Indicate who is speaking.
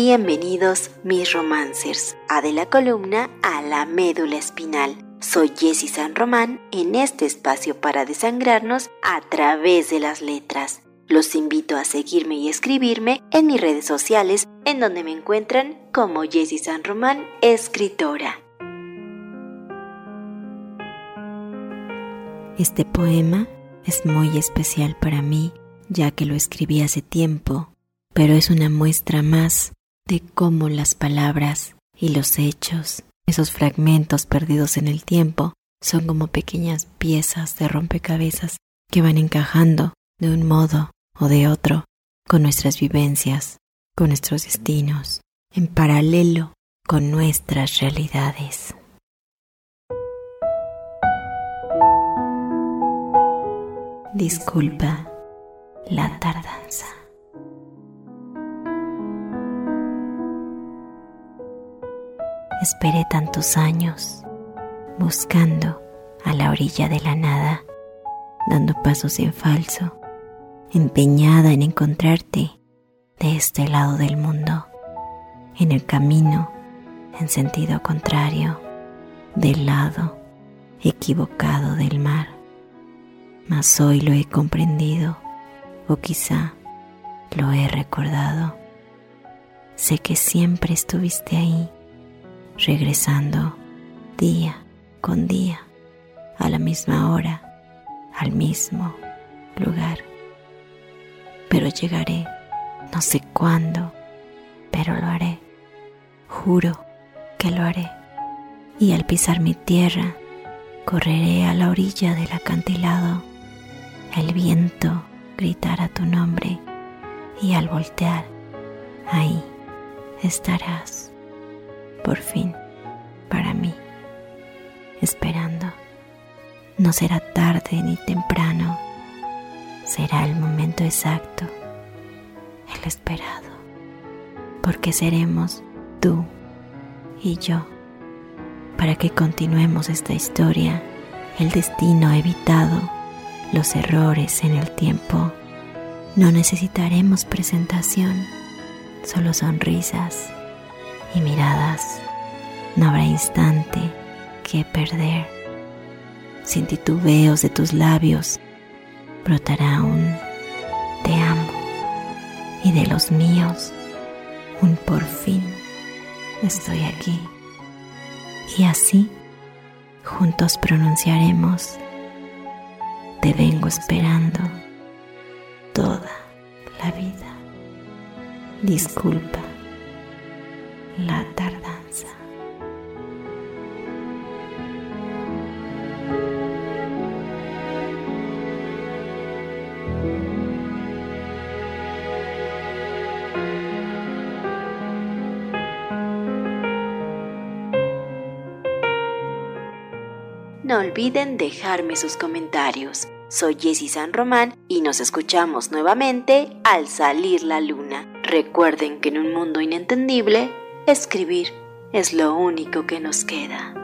Speaker 1: Bienvenidos mis romancers a de la columna a la médula espinal. Soy Jessie San Román en este espacio para desangrarnos a través de las letras. Los invito a seguirme y escribirme en mis redes sociales en donde me encuentran como Jessie San Román, escritora.
Speaker 2: Este poema es muy especial para mí ya que lo escribí hace tiempo, pero es una muestra más de cómo las palabras y los hechos, esos fragmentos perdidos en el tiempo, son como pequeñas piezas de rompecabezas que van encajando de un modo o de otro con nuestras vivencias, con nuestros destinos, en paralelo con nuestras realidades. Disculpa la tardanza. Esperé tantos años buscando a la orilla de la nada, dando pasos en falso, empeñada en encontrarte de este lado del mundo, en el camino en sentido contrario, del lado equivocado del mar. Mas hoy lo he comprendido o quizá lo he recordado. Sé que siempre estuviste ahí, regresando día con día, a la misma hora, al mismo lugar. Pero llegaré, no sé cuándo, pero lo haré. Juro que lo haré. Y al pisar mi tierra, correré a la orilla del acantilado. El viento gritará tu nombre y al voltear, ahí estarás, por fin, para mí, esperando. No será tarde ni temprano, será el momento exacto, el esperado, porque seremos tú y yo, para que continuemos esta historia, el destino evitado, los errores en el tiempo. No necesitaremos presentación, solo sonrisas y miradas. No habrá instante que perder. Sin titubeos de tus labios brotará un te amo y de los míos un por fin estoy aquí. Y así juntos pronunciaremos, te vengo esperando toda la vida. Disculpa la
Speaker 1: No olviden dejarme sus comentarios. Soy Jessie San Román y nos escuchamos nuevamente al salir la luna. Recuerden que en un mundo inentendible, escribir es lo único que nos queda.